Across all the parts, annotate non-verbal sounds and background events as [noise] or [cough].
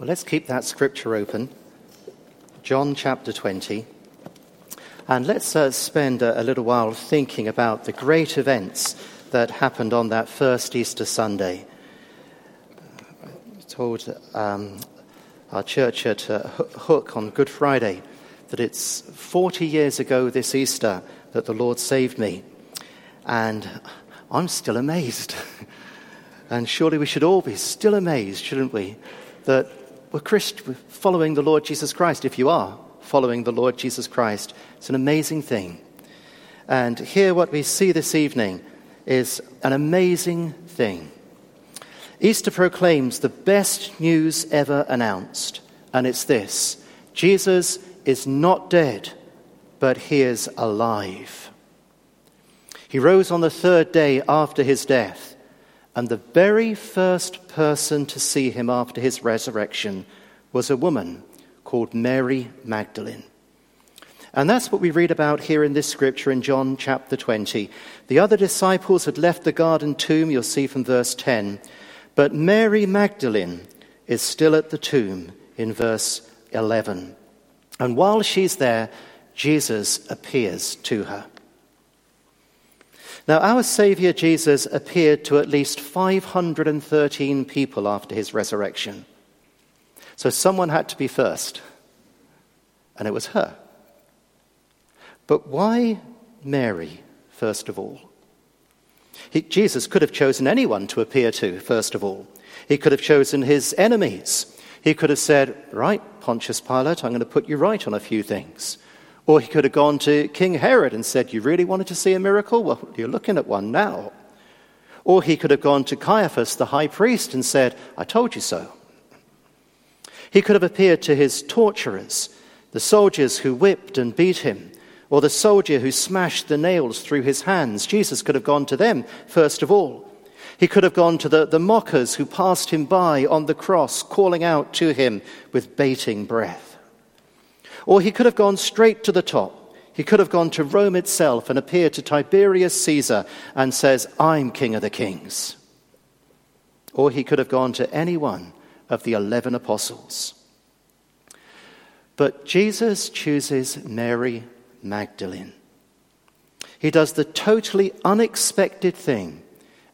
Well, let's keep that scripture open. John chapter 20. And let's uh, spend a, a, little while thinking about the great events that happened on that first Easter Sunday. I told um, our church at uh, Hook on Good Friday that it's 40 years ago this Easter that the Lord saved me. And I'm still amazed. [laughs] and surely we should all be still amazed, shouldn't we, that we're, Christ- following the Lord Jesus Christ. If you are following the Lord Jesus Christ, it's an amazing thing. And here, what we see this evening is an amazing thing. Easter proclaims the best news ever announced, and it's this Jesus is not dead, but he is alive. He rose on the third day after his death, and the very first person to see him after his resurrection was a woman called Mary Magdalene. And that's what we read about here in this scripture in John chapter 20. The other disciples had left the garden tomb, you'll see from verse 10. But Mary Magdalene is still at the tomb in verse 11. And while she's there, Jesus appears to her. Now, our Savior Jesus appeared to at least 513 people after his resurrection. So someone had to be first, and it was her. But why Mary, first of all? He, Jesus could have chosen anyone to appear to, first of all. He could have chosen his enemies. He could have said, Right, Pontius Pilate, I'm going to put you right on a few things. Or he could have gone to King Herod and said, You really wanted to see a miracle? Well, you're looking at one now. Or he could have gone to Caiaphas, the high priest, and said, I told you so. He could have appeared to his torturers, the soldiers who whipped and beat him, or the soldier who smashed the nails through his hands. Jesus could have gone to them first of all. He could have gone to the, the mockers who passed him by on the cross, calling out to him with bating breath. Or he could have gone straight to the top. He could have gone to Rome itself and appeared to Tiberius Caesar and says, I'm king of the kings. Or he could have gone to any one of the 11 apostles. But Jesus chooses Mary Magdalene. He does the totally unexpected thing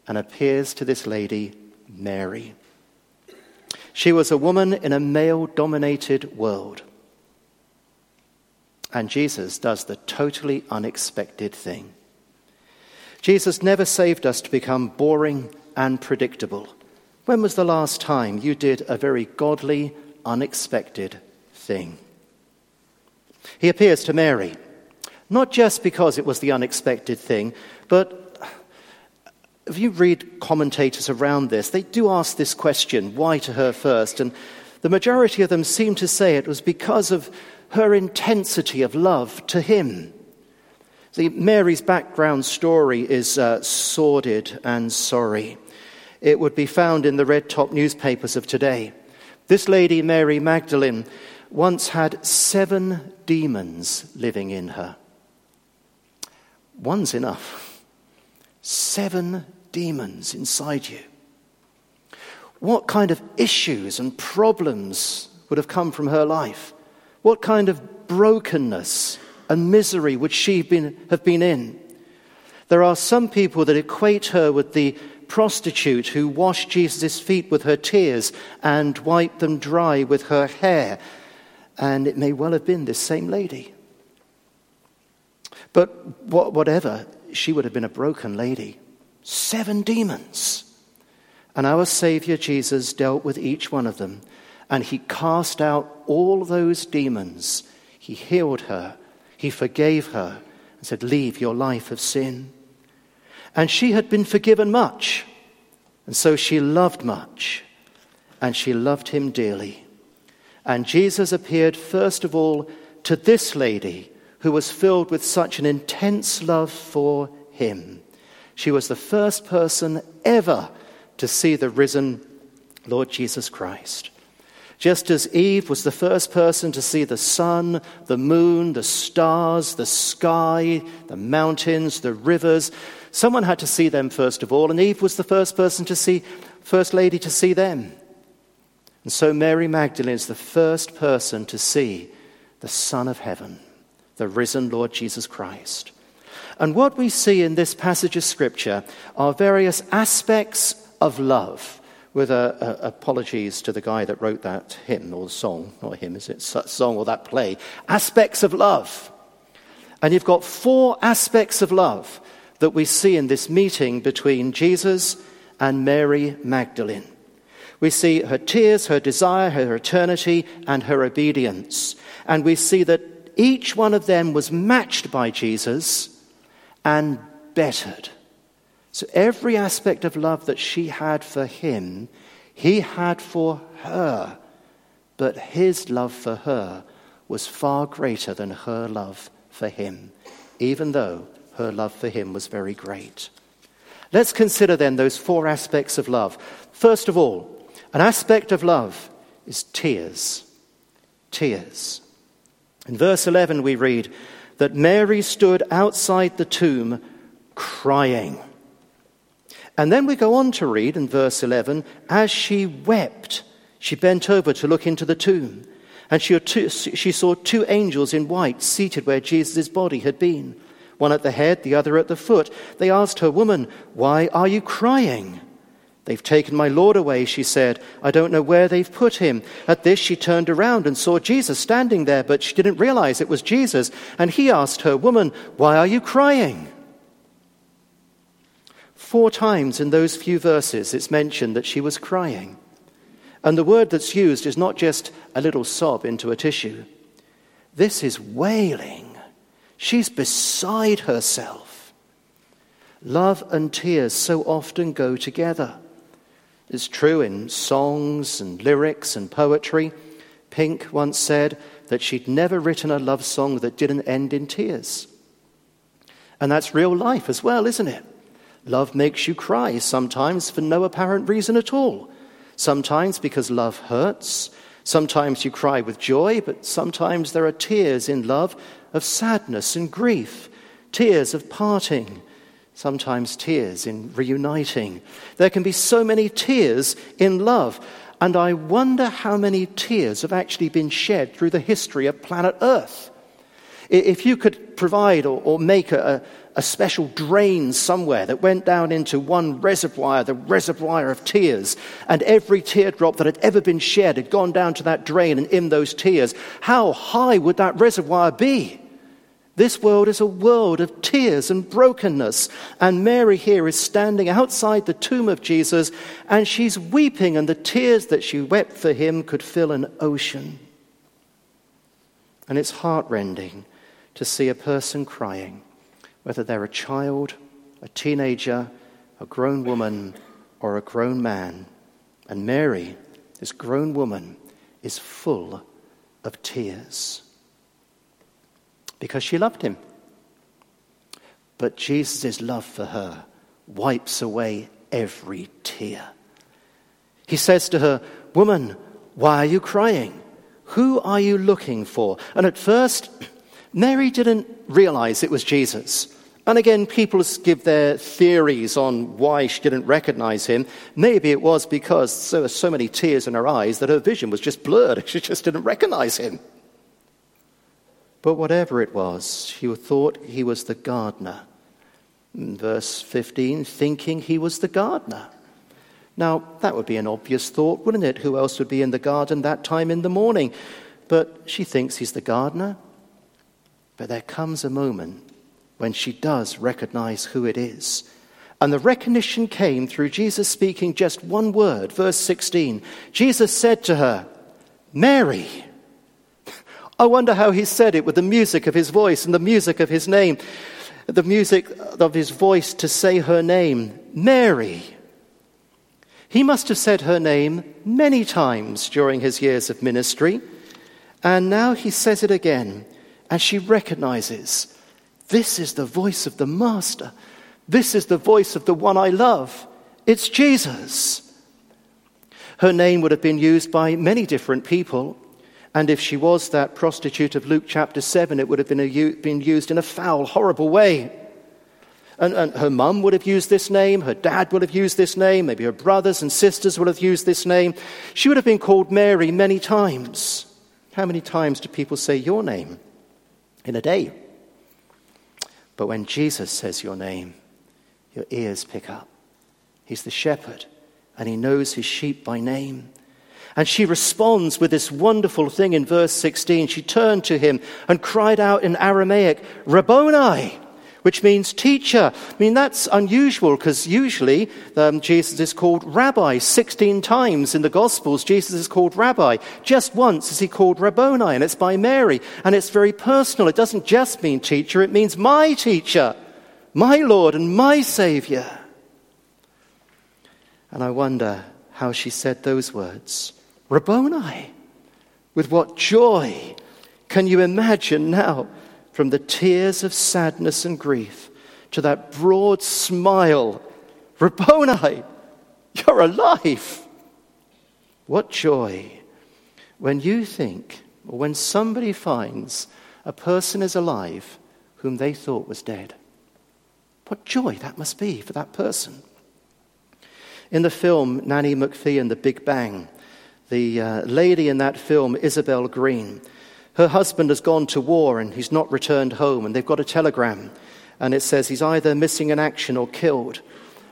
and appears to this lady, Mary. She was a woman in a male dominated world. And Jesus does the totally unexpected thing. Jesus never saved us to become boring and predictable. When was the last time you did a very godly, unexpected thing? He appears to Mary, not just because it was the unexpected thing, but if you read commentators around this, they do ask this question why to her first? And the majority of them seem to say it was because of her intensity of love to him. See, Mary's background story is uh, sordid and sorry. It would be found in the red top newspapers of today. This lady, Mary Magdalene, once had seven demons living in her. One's enough. Seven demons inside you. What kind of issues and problems would have come from her life? What kind of brokenness and misery would she been, have been in? There are some people that equate her with the prostitute who washed Jesus' feet with her tears and wiped them dry with her hair. And it may well have been this same lady. But whatever, she would have been a broken lady. Seven demons. And our Savior Jesus dealt with each one of them and he cast out all those demons. He healed her, he forgave her, and said, Leave your life of sin. And she had been forgiven much, and so she loved much, and she loved him dearly. And Jesus appeared first of all to this lady who was filled with such an intense love for him. She was the first person ever to see the risen Lord Jesus Christ. Just as Eve was the first person to see the sun, the moon, the stars, the sky, the mountains, the rivers, someone had to see them first of all, and Eve was the first person to see, first lady to see them. And so Mary Magdalene is the first person to see the Son of Heaven, the risen Lord Jesus Christ. And what we see in this passage of Scripture are various aspects of love. With a, a, apologies to the guy that wrote that hymn or song, not hymn, is it? Song or that play. Aspects of love. And you've got four aspects of love that we see in this meeting between Jesus and Mary Magdalene. We see her tears, her desire, her eternity, and her obedience. And we see that each one of them was matched by Jesus and bettered. So every aspect of love that she had for him, he had for her. But his love for her was far greater than her love for him, even though her love for him was very great. Let's consider then those four aspects of love. First of all, an aspect of love is tears. Tears. In verse 11, we read that Mary stood outside the tomb crying. And then we go on to read in verse 11 as she wept, she bent over to look into the tomb. And she, she saw two angels in white seated where Jesus' body had been, one at the head, the other at the foot. They asked her, Woman, why are you crying? They've taken my Lord away, she said. I don't know where they've put him. At this, she turned around and saw Jesus standing there, but she didn't realize it was Jesus. And he asked her, Woman, why are you crying? Four times in those few verses, it's mentioned that she was crying. And the word that's used is not just a little sob into a tissue, this is wailing. She's beside herself. Love and tears so often go together. It's true in songs and lyrics and poetry. Pink once said that she'd never written a love song that didn't end in tears. And that's real life as well, isn't it? Love makes you cry, sometimes for no apparent reason at all. Sometimes because love hurts. Sometimes you cry with joy, but sometimes there are tears in love of sadness and grief, tears of parting, sometimes tears in reuniting. There can be so many tears in love. And I wonder how many tears have actually been shed through the history of planet Earth. If you could provide or, or make a, a special drain somewhere that went down into one reservoir, the reservoir of tears, and every teardrop that had ever been shed had gone down to that drain and in those tears, how high would that reservoir be? This world is a world of tears and brokenness. And Mary here is standing outside the tomb of Jesus and she's weeping, and the tears that she wept for him could fill an ocean. And it's heartrending to see a person crying, whether they're a child, a teenager, a grown woman, or a grown man. And Mary, this grown woman, is full of tears because she loved him. But Jesus' love for her wipes away every tear. He says to her, Woman, why are you crying? Who are you looking for? And at first, [clears throat] Mary didn't realize it was Jesus. And again, people give their theories on why she didn't recognize him. Maybe it was because there were so many tears in her eyes that her vision was just blurred. [laughs] She just didn't recognize him. But whatever it was, she thought he was the gardener. In verse 15, thinking he was the gardener. Now, that would be an obvious thought, wouldn't it? Who else would be in the garden that time in the morning? But she thinks he's the gardener. But there comes a moment when she does recognize who it is. And the recognition came through Jesus speaking just one word, verse 16. Jesus said to her, Mary. [laughs] I wonder how he said it with the music of his voice and the music of his name, the music of his voice to say her name, Mary. He must have said her name many times during his years of ministry, and now he says it again, and she recognizes this is the voice of the Master. This is the voice of the one I love. It's Jesus. Her name would have been used by many different people. And if she was that prostitute of Luke chapter 7, it would have been, a, been used in a foul, horrible way. And, and her mum would have used this name, her dad would have used this name, maybe her brothers and sisters would have used this name. She would have been called Mary many times. How many times do people say your name in a day? But when Jesus says your name, your ears pick up. He's the shepherd, and he knows his sheep by name. And she responds with this wonderful thing in verse 16. She turned to him and cried out in Aramaic, Rabboni, which means teacher. I mean, that's unusual because usually um, Jesus is called rabbi. 16 times in the Gospels, Jesus is called rabbi. Just once is he called Rabboni, and it's by Mary. And it's very personal. It doesn't just mean teacher, it means my teacher, my Lord, and my Savior. And I wonder how she said those words. Rabboni. With what joy can you imagine now from the tears of sadness and grief to that broad smile? Rabboni, you're alive. What joy when you think, or when somebody finds a person is alive whom they thought was dead. What joy that must be for that person. In the film Nanny McPhee and the Big Bang, the uh, lady in that film, Isabel Green. Her husband has gone to war and he's not returned home, and they've got a telegram, and it says he's either missing in action or killed.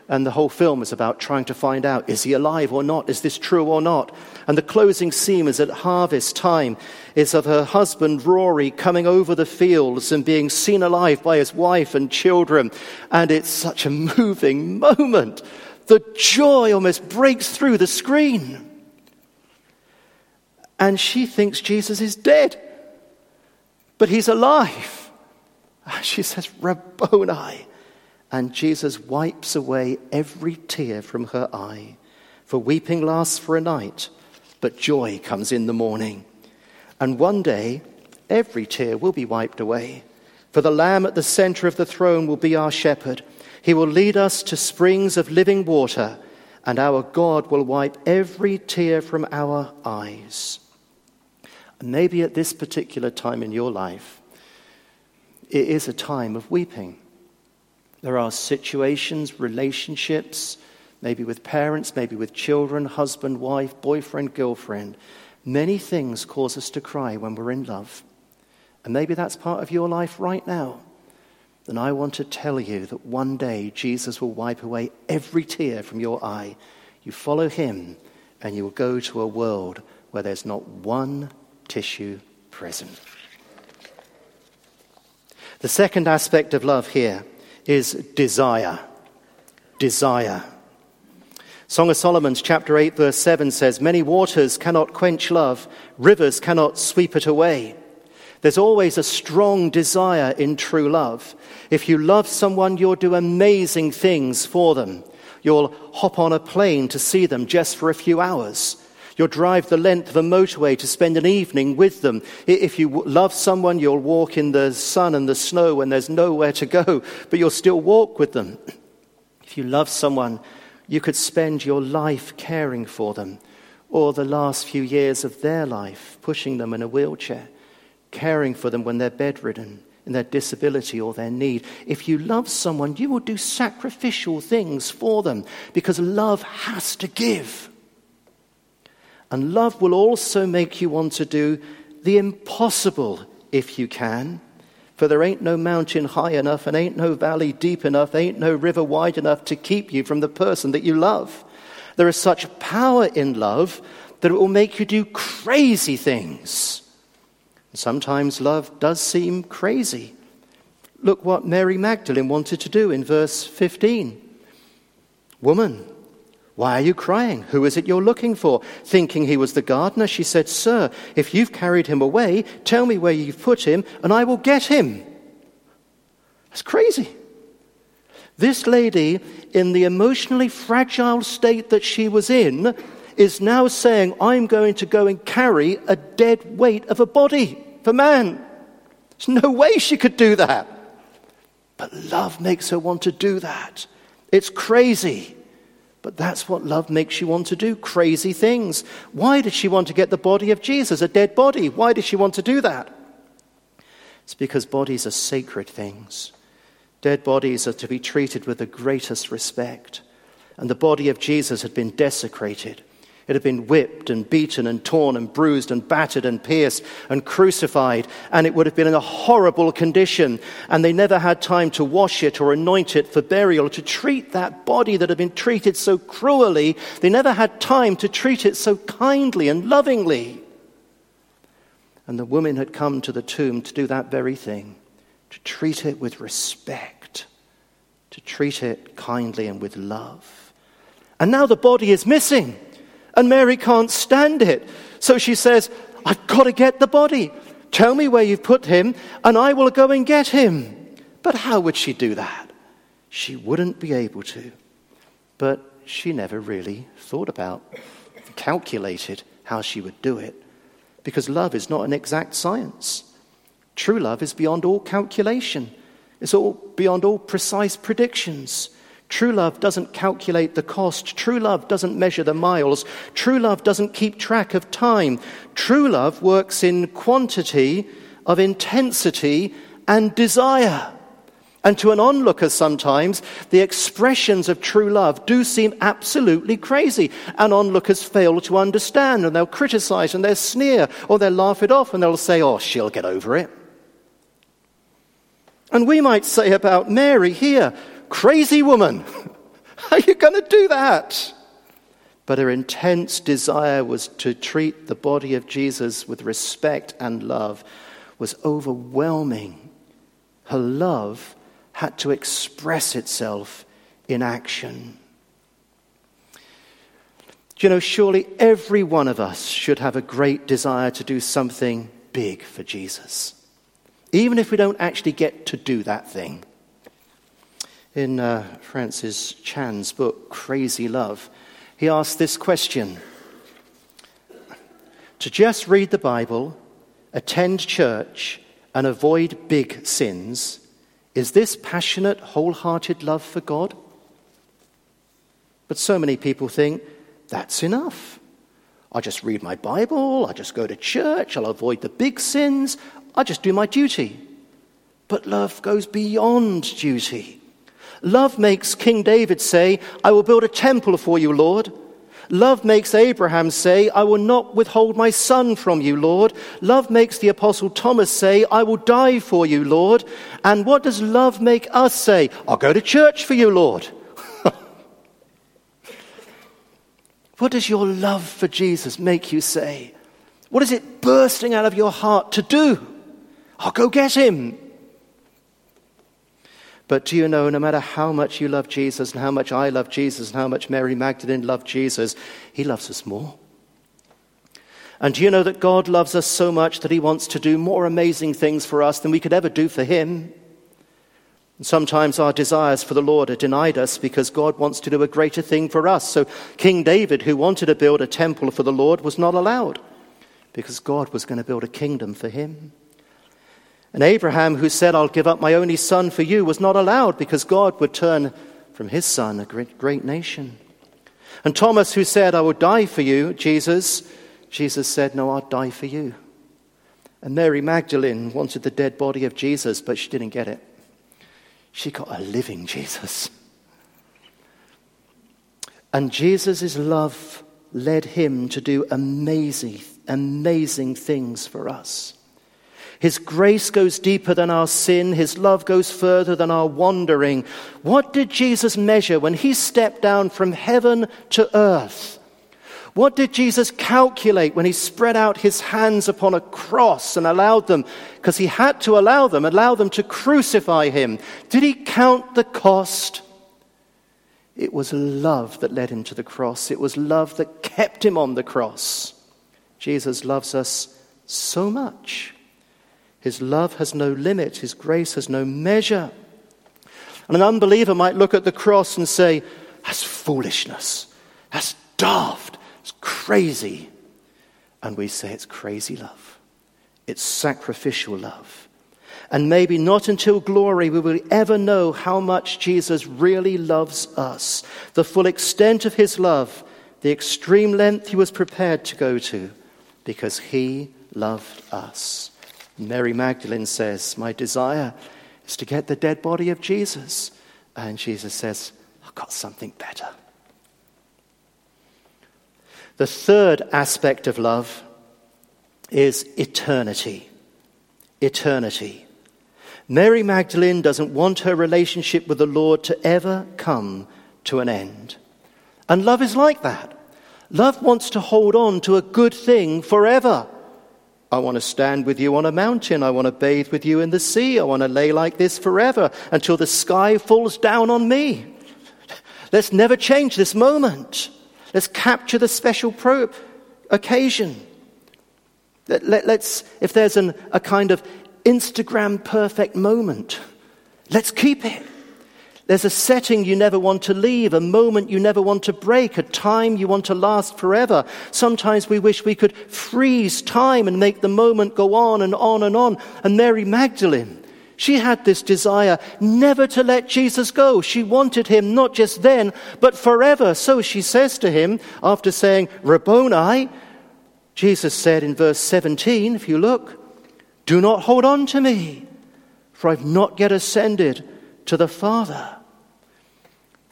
And the whole film is about trying to find out is he alive or not? Is this true or not? And the closing scene is at harvest time, is of her husband Rory coming over the fields and being seen alive by his wife and children. And it's such a moving moment. The joy almost breaks through the screen and she thinks Jesus is dead, but he's alive. She says, Rabboni. And Jesus wipes away every tear from her eye. For weeping lasts for a night, but joy comes in the morning. And one day, every tear will be wiped away. For the Lamb at the center of the throne will be our shepherd. He will lead us to springs of living water, and our God will wipe every tear from our eyes. Maybe at this particular time in your life, it is a time of weeping. There are situations, relationships, maybe with parents, maybe with children, husband, wife, boyfriend, girlfriend. Many things cause us to cry when we're in love. And maybe that's part of your life right now. Then I want to tell you that one day Jesus will wipe away every tear from your eye. You follow him, and you will go to a world where there's not one tissue present. The second aspect of love here is desire. Desire. Song of Solomon's chapter 8 verse 7 says, Many waters cannot quench love, rivers cannot sweep it away. There's always a strong desire in true love. If you love someone, you'll do amazing things for them. You'll hop on a plane to see them just for a few hours. You'll drive the length of a motorway to spend an evening with them. If you love someone, you'll walk in the sun and the snow when there's nowhere to go, [laughs] but you'll still walk with them. If you love someone, you could spend your life caring for them, or the last few years of their life, pushing them in a wheelchair, caring for them when they're bedridden in their disability or their need. If you love someone, you will do sacrificial things for them because love has to give. And love will also make you want to do the impossible if you can. For there ain't no mountain high enough, and ain't no valley deep enough, ain't no river wide enough to keep you from the person that you love. There is such power in love that it will make you do crazy things. Sometimes love does seem crazy. Look what Mary Magdalene wanted to do in verse 15. Woman, why are you crying? Who is it you're looking for? Thinking he was the gardener, she said, Sir, if you've carried him away, tell me where you've put him, and I will get him. That's crazy. This lady, in the emotionally fragile state that she was in, is now saying, I'm going to go and carry a dead weight of a body for man. There's no way she could do that. But love makes her want to do that. It's crazy. But that's what love makes you want to do crazy things. Why did she want to get the body of Jesus, a dead body? Why did she want to do that? It's because bodies are sacred things. Dead bodies are to be treated with the greatest respect. And the body of Jesus had been desecrated. It had been whipped and beaten and torn and bruised and battered and pierced and crucified, and it would have been in a horrible condition. And they never had time to wash it or anoint it for burial, to treat that body that had been treated so cruelly. They never had time to treat it so kindly and lovingly. And the woman had come to the tomb to do that very thing, to treat it with respect, to treat it kindly and with love. And now the body is missing. And Mary can't stand it. So she says, I've got to get the body. Tell me where you've put him, and I will go and get him. But how would she do that? She wouldn't be able to. But she never really thought about, calculated how she would do it. Because love is not an exact science. True love is beyond all calculation, it's all beyond all precise predictions. True love doesn't calculate the cost. True love doesn't measure the miles. True love doesn't keep track of time. True love works in quantity of intensity and desire. And to an onlooker, sometimes the expressions of true love do seem absolutely crazy. And onlookers fail to understand, and they'll criticize and they'll sneer, or they'll laugh it off, and they'll say, Oh, she'll get over it. And we might say about Mary here, Crazy woman, [laughs] how are you going to do that? But her intense desire was to treat the body of Jesus with respect and love was overwhelming. Her love had to express itself in action. You know, surely every one of us should have a great desire to do something big for Jesus, even if we don't actually get to do that thing in uh, Francis Chan's book, Crazy Love, he asked this question To just read the Bible, attend church, and avoid big sins, is this passionate, wholehearted love for God? But so many people think that's enough. I just read my Bible, I just go to church, I'll avoid the big sins, I just do my duty. But love goes beyond duty. Love makes King David say, I will build a temple for you, Lord. Love makes Abraham say, I will not withhold my son from you, Lord. Love makes the apostle Thomas say, I will die for you, Lord. And what does love make us say? I'll go to church for you, Lord. [laughs] what does your love for Jesus make you say? What is it bursting out of your heart to do? I'll go get him. But do you know, no matter how much you love Jesus and how much I love Jesus and how much Mary Magdalene loved Jesus, He loves us more. And do you know that God loves us so much that He wants to do more amazing things for us than we could ever do for Him? And sometimes our desires for the Lord are denied us because God wants to do a greater thing for us. So King David, who wanted to build a temple for the Lord, was not allowed because God was going to build a kingdom for him. And Abraham, who said, I'll give up my only son for you, was not allowed because God would turn from his son a great, great nation. And Thomas, who said, I will die for you, Jesus, Jesus said, No, I'll die for you. And Mary Magdalene wanted the dead body of Jesus, but she didn't get it. She got a living Jesus. And Jesus' love led him to do amazing, amazing things for us. His grace goes deeper than our sin. His love goes further than our wandering. What did Jesus measure when he stepped down from heaven to earth? What did Jesus calculate when he spread out his hands upon a cross and allowed them, because he had to allow them, allow them to crucify him? Did he count the cost? It was love that led him to the cross. It was love that kept him on the cross. Jesus loves us so much his love has no limit, His grace has no measure. And an unbeliever might look at the cross and say, That's foolishness. That's daft. It's crazy. And we say it's crazy love. It's sacrificial love. And maybe not until glory we will we ever know how much Jesus really loves us, the full extent of his love, the extreme length he was prepared to go to, because he loved us. Mary Magdalene says, My desire is to get the dead body of Jesus. And Jesus says, I've got something better. The third aspect of love is eternity. Eternity. Mary Magdalene doesn't want her relationship with the Lord to ever come to an end. And love is like that. Love wants to hold on to a good thing forever. I want to stand with you on a mountain. I want to bathe with you in the sea. I want to lay like this forever until the sky falls down on me. Let's never change this moment. Let's capture the special pro- occasion. Let, us let, if there's an, a kind of Instagram perfect moment, let's keep it. There's a setting you never want to leave, a moment you never want to break, a time you want to last forever. Sometimes we wish we could freeze time and make the moment go on and on and on. And Mary Magdalene, she had this desire never to let Jesus go. She wanted him not just then, but forever. So she says to him, after saying, Rabboni, Jesus said in verse 17, if you look, do not hold on to me, for I've not yet ascended to the Father.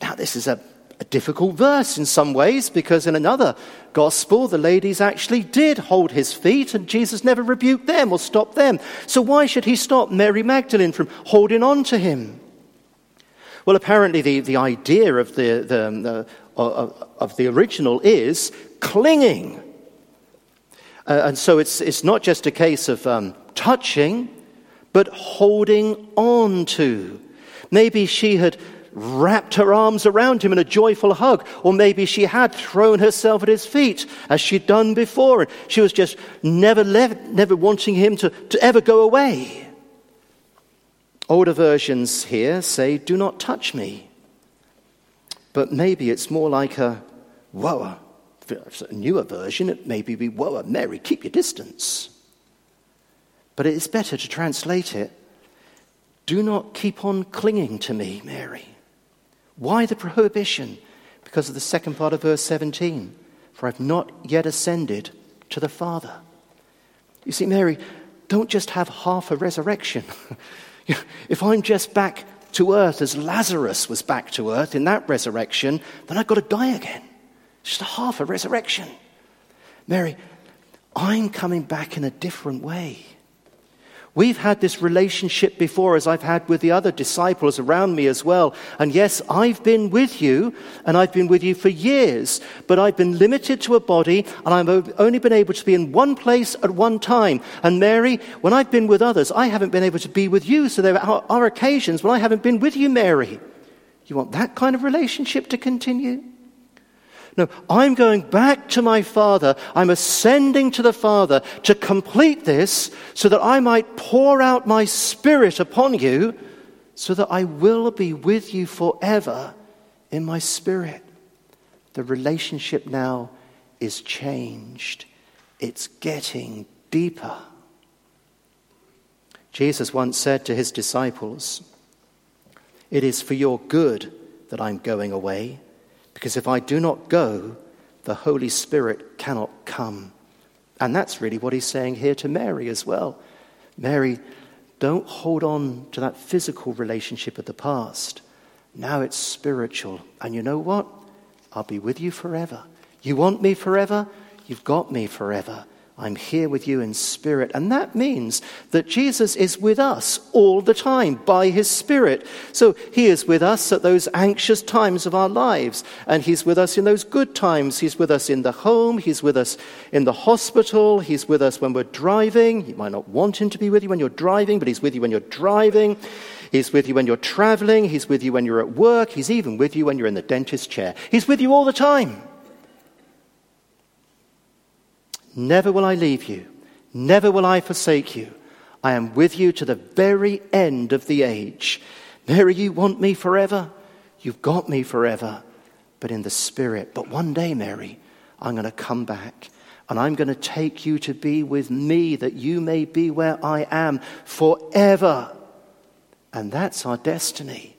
Now, this is a, a difficult verse in some ways because in another gospel, the ladies actually did hold his feet and Jesus never rebuked them or stopped them. So, why should he stop Mary Magdalene from holding on to him? Well, apparently, the, the idea of the, the, the of, of the original is clinging. Uh, and so it's, it's not just a case of um, touching, but holding on to. Maybe she had wrapped her arms around him in a joyful hug, or maybe she had thrown herself at his feet as she'd done before, and she was just never, left, never wanting him to, to ever go away. Older versions here say, Do not touch me. But maybe it's more like a, Whoa, a newer version, it maybe be, Whoa, Mary, keep your distance. But it is better to translate it do not keep on clinging to me, Mary. Why the prohibition? Because of the second part of verse 17. For I've not yet ascended to the Father. You see, Mary, don't just have half a resurrection. [laughs] if I'm just back to earth as Lazarus was back to earth in that resurrection, then I've got to die again. Just a half a resurrection. Mary, I'm coming back in a different way. We've had this relationship before, as I've had with the other disciples around me as well. And yes, I've been with you, and I've been with you for years, but I've been limited to a body, and I've only been able to be in one place at one time. And Mary, when I've been with others, I haven't been able to be with you. So there are, are occasions when I haven't been with you, Mary. You want that kind of relationship to continue? No, I'm going back to my Father. I'm ascending to the Father to complete this so that I might pour out my Spirit upon you so that I will be with you forever in my Spirit. The relationship now is changed, it's getting deeper. Jesus once said to his disciples, It is for your good that I'm going away. Because if I do not go, the Holy Spirit cannot come. And that's really what he's saying here to Mary as well. Mary, don't hold on to that physical relationship of the past. Now it's spiritual. And you know what? I'll be with you forever. You want me forever? You've got me forever. I'm here with you in spirit. And that means that Jesus is with us all the time by his spirit. So he is with us at those anxious times of our lives. And he's with us in those good times. He's with us in the home. He's with us in the hospital. He's with us when we're driving. You might not want him to be with you when you're driving, but he's with you when you're driving. He's with you when you're traveling. He's with you when you're at work. He's even with you when you're in the dentist chair. He's with you all the time. Never will I leave you. Never will I forsake you. I am with you to the very end of the age. Mary, you want me forever? You've got me forever, but in the spirit. But one day, Mary, I'm going to come back and I'm going to take you to be with me that you may be where I am forever. And that's our destiny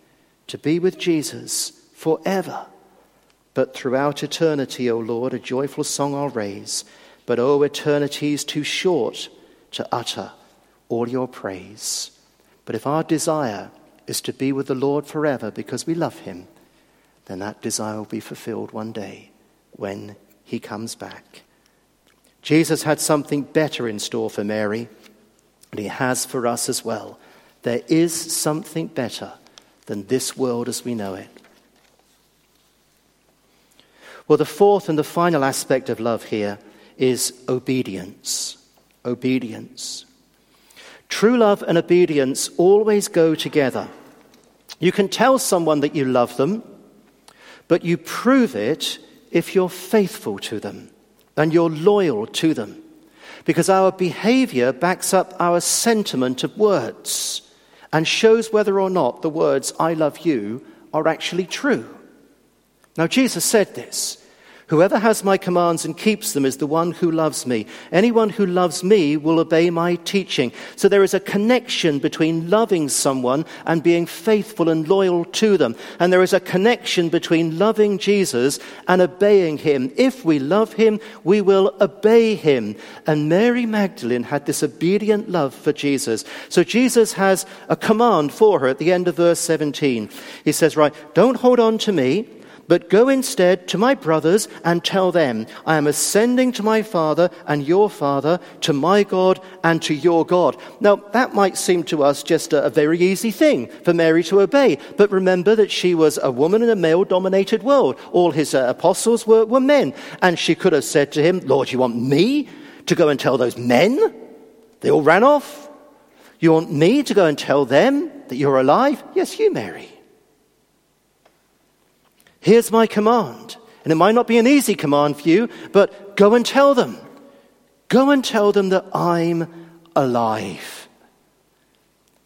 to be with Jesus forever. But throughout eternity, O Lord, a joyful song I'll raise. But oh, eternity is too short to utter all your praise. But if our desire is to be with the Lord forever because we love him, then that desire will be fulfilled one day when he comes back. Jesus had something better in store for Mary, and he has for us as well. There is something better than this world as we know it. Well, the fourth and the final aspect of love here is obedience. Obedience. True love and obedience always go together. You can tell someone that you love them, but you prove it if you're faithful to them and you're loyal to them. Because our behavior backs up our sentiment of words and shows whether or not the words, I love you, are actually true. Now, Jesus said this Whoever has my commands and keeps them is the one who loves me. Anyone who loves me will obey my teaching. So there is a connection between loving someone and being faithful and loyal to them. And there is a connection between loving Jesus and obeying him. If we love him, we will obey him. And Mary Magdalene had this obedient love for Jesus. So Jesus has a command for her at the end of verse 17. He says, Right, don't hold on to me but go instead to my brothers and tell them, I am ascending to my Father and your Father, to my God and to your God. Now, that might seem to us just a, very easy thing for Mary to obey, but remember that she was a woman in a male dominated world. All his uh, apostles were, were men. And she could have said to him, Lord, you want me to go and tell those men? They all ran off. You want me to go and tell them that you're alive? Yes, you, Mary. Here's my command. And it might not be an easy command for you, but go and tell them. Go and tell them that I'm alive.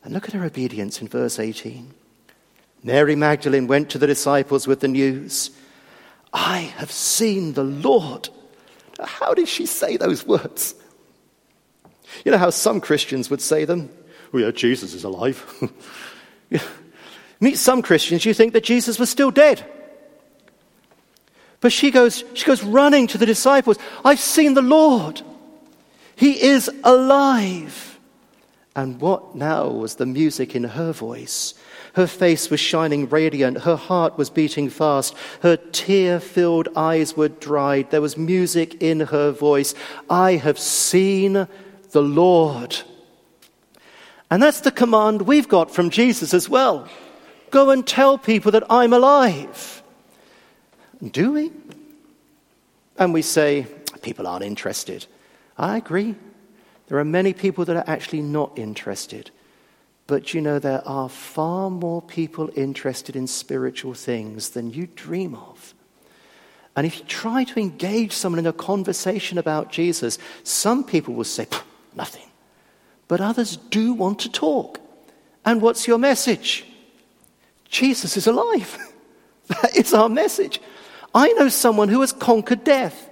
And look at her obedience in verse 18. Mary Magdalene went to the disciples with the news I have seen the Lord. How did she say those words? You know how some Christians would say them? Oh, yeah, Jesus is alive. [laughs] Meet some Christians, you think that Jesus was still dead. But she goes, she goes running to the disciples. I've seen the Lord. He is alive. And what now was the music in her voice? Her face was shining radiant. Her heart was beating fast. Her tear filled eyes were dried. There was music in her voice. I have seen the Lord. And that's the command we've got from Jesus as well. Go and tell people that I'm alive. Do we? And we say, people aren't interested. I agree. There are many people that are actually not interested. But you know, there are far more people interested in spiritual things than you dream of. And if you try to engage someone in a conversation about Jesus, some people will say, nothing. But others do want to talk. And what's your message? Jesus is alive. [laughs] that is our message. I know someone who has conquered death.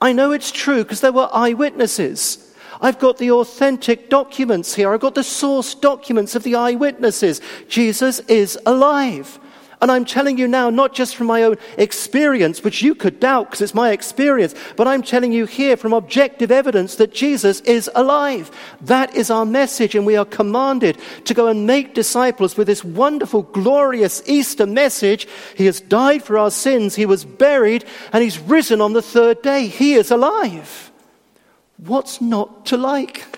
I know it's true because there were eyewitnesses. I've got the authentic documents here. I've got the source documents of the eyewitnesses. Jesus is alive. And I'm telling you now, not just from my own experience, which you could doubt because it's my experience, but I'm telling you here from objective evidence that Jesus is alive. That is our message, and we are commanded to go and make disciples with this wonderful, glorious Easter message. He has died for our sins, He was buried, and He's risen on the third day. He is alive. What's not to like?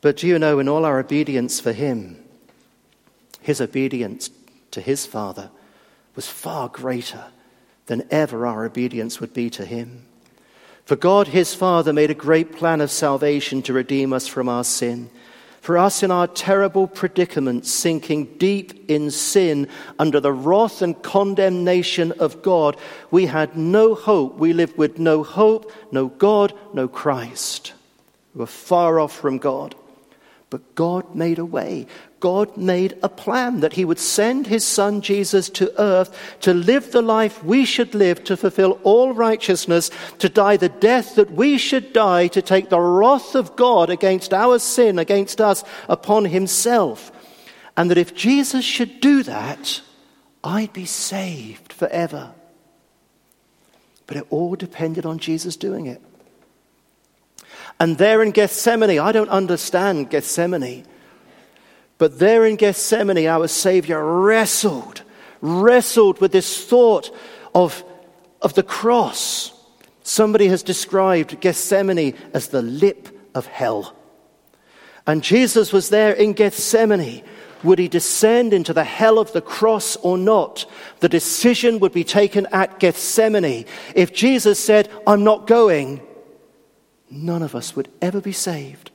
But do you know, in all our obedience for Him, his obedience to his Father was far greater than ever our obedience would be to him. For God, his Father, made a great plan of salvation to redeem us from our sin. For us in our terrible predicament, sinking deep in sin under the wrath and condemnation of God, we had no hope. We lived with no hope, no God, no Christ. We were far off from God. But God made a way. God made a plan that He would send His Son Jesus to earth to live the life we should live, to fulfill all righteousness, to die the death that we should die, to take the wrath of God against our sin, against us, upon Himself. And that if Jesus should do that, I'd be saved forever. But it all depended on Jesus doing it. And there in Gethsemane, I don't understand Gethsemane, but there in Gethsemane, our Savior wrestled, wrestled with this thought of, of the cross. Somebody has described Gethsemane as the lip of hell. And Jesus was there in Gethsemane. Would he descend into the hell of the cross or not? The decision would be taken at Gethsemane. If Jesus said, I'm not going, none of us would ever be saved.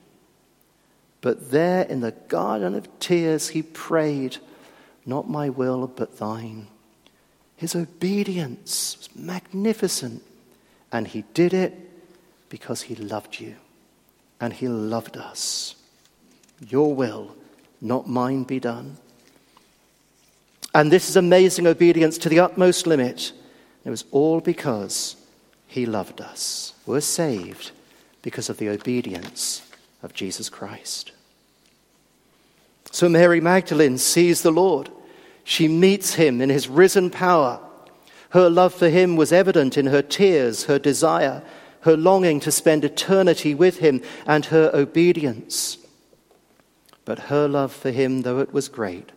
But there in the garden of tears, he prayed, Not my will, but thine. His obedience was magnificent. And he did it because he loved you. And he loved us. Your will, not mine, be done. And this is amazing obedience to the utmost limit. It was all because he loved us. We're saved because of the obedience of Jesus Christ. So Mary Magdalene sees the Lord. She meets him in his risen power. Her love for him was evident in her tears, her desire, her longing to spend eternity with him, and her obedience. But her love for him, though it was great,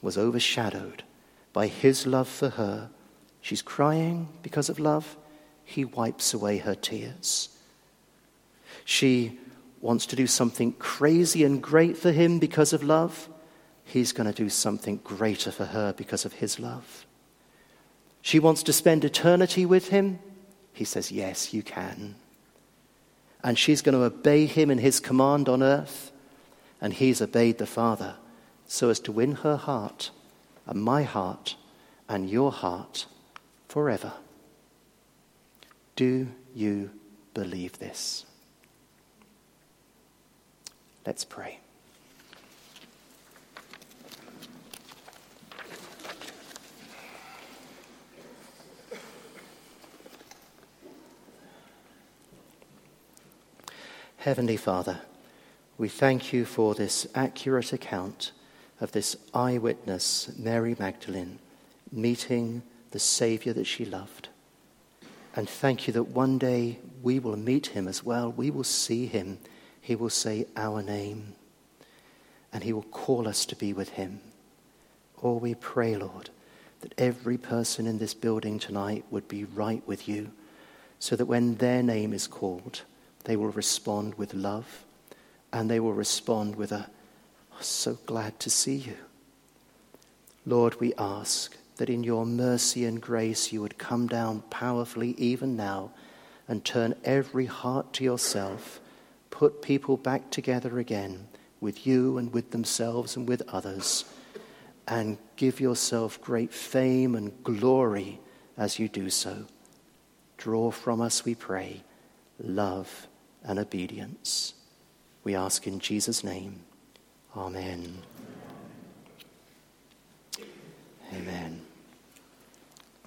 was overshadowed by his love for her. She's crying because of love. He wipes away her tears. She wants to do something crazy and great for him because of love. He's going to do something greater for her because of his love. She wants to spend eternity with him. He says, Yes, you can. And she's going to obey him in his command on earth. And he's obeyed the Father so as to win her heart and my heart and your heart forever. Do you believe this? Let's pray. Heavenly Father, we thank you for this accurate account of this eyewitness, Mary Magdalene, meeting the Saviour that she loved. And thank you that one day we will meet him as well. We will see him he will say our name and He will call us to be with Him. Or oh, we pray, Lord, that every person in this building tonight would be right with you so that when their name is called, they will respond with love and they will respond with a, oh, so glad to see you. Lord, we ask that in your mercy and grace you would come down powerfully even now and turn every heart to yourself put people back together again with you and with themselves and with others, and give yourself great fame and glory as you do so. Draw from us, we pray, love and obedience. We ask in Jesus' name. Amen. Amen.